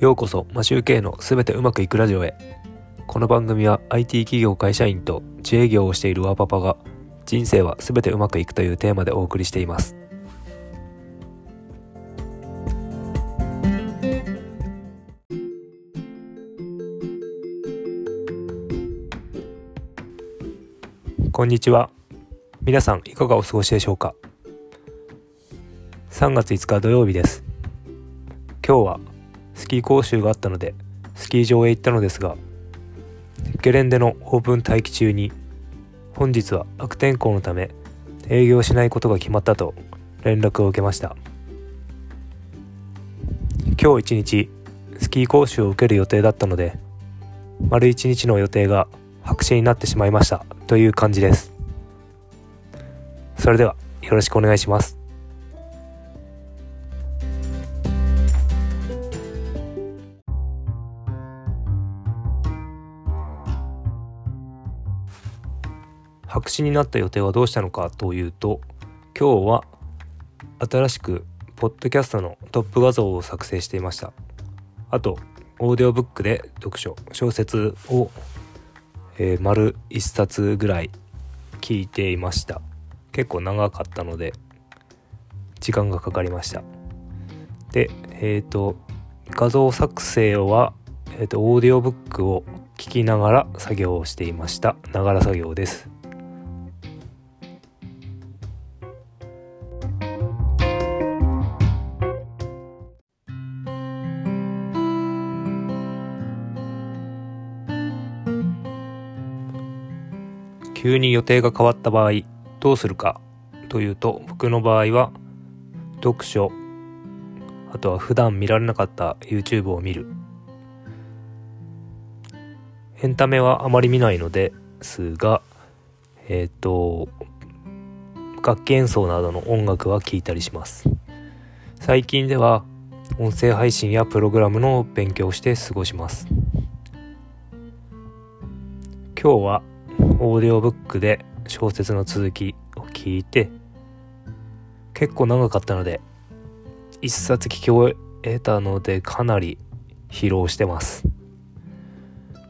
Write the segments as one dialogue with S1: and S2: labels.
S1: ようこそマシューケのすべてうまくいくラジオへ。この番組は IT 企業会社員と自営業をしているワーパパが人生はすべてうまくいくというテーマでお送りしています。こんにちは。皆さんいかがお過ごしでしょうか？3月5日土曜日です。今日はスキー講習があったのでスキー場へ行ったのですがゲレンデのオープン待機中に本日は悪天候のため営業しないことが決まったと連絡を受けました。今日一日スキー講習を受ける予定だったので丸一日の予定が白紙になってしまいましたという感じです。それではよろしくお願いします。白紙になった予定はどうしたのかというと今日は新しくポッドキャストのトップ画像を作成していました。あとオーディオブックで読書小説を、えー、丸1冊ぐらい聞いていました。結構長かったので時間がかかりました。でえっ、ー、と画像作成は、えーと、とオーディオブックを聞きながら作業をしていました。ながら作業です。急に予定が変わった場合どうするかというと僕の場合は読書あとは普段見られなかった YouTube を見る。エンタメはあまり見ないのですがえっ、ー、と楽器演奏などの音楽は聴いたりします。最近では音声配信やプログラムの勉強をして過ごします。今日はオーディオブックで小説の続きを聞いて結構長かったので一冊聞き終えたのでかなり疲労してます。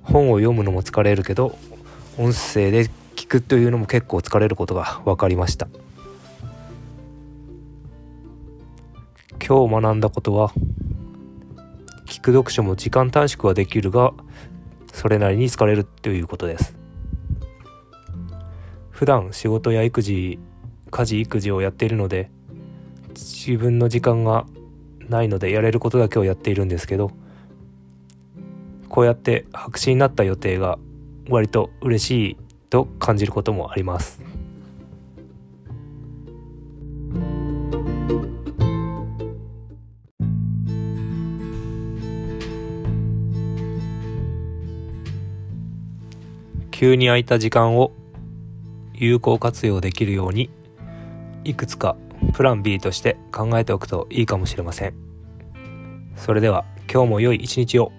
S1: 本を読むのも疲れるけど音声で聞くというのも結構疲れることが分かりました。今日学んだことは聞く読書も時間短縮はできるがそれなりに疲れるということです。普段仕事や育児家事育児をやっているので自分の時間がないのでやれることだけをやっているんですけどこうやって白紙になった予定が割と嬉しいと感じることもあります。急に空いた時間を有効活用できるようにいくつかプラン B として考えておくといいかもしれません。それでは今日も良い一日を。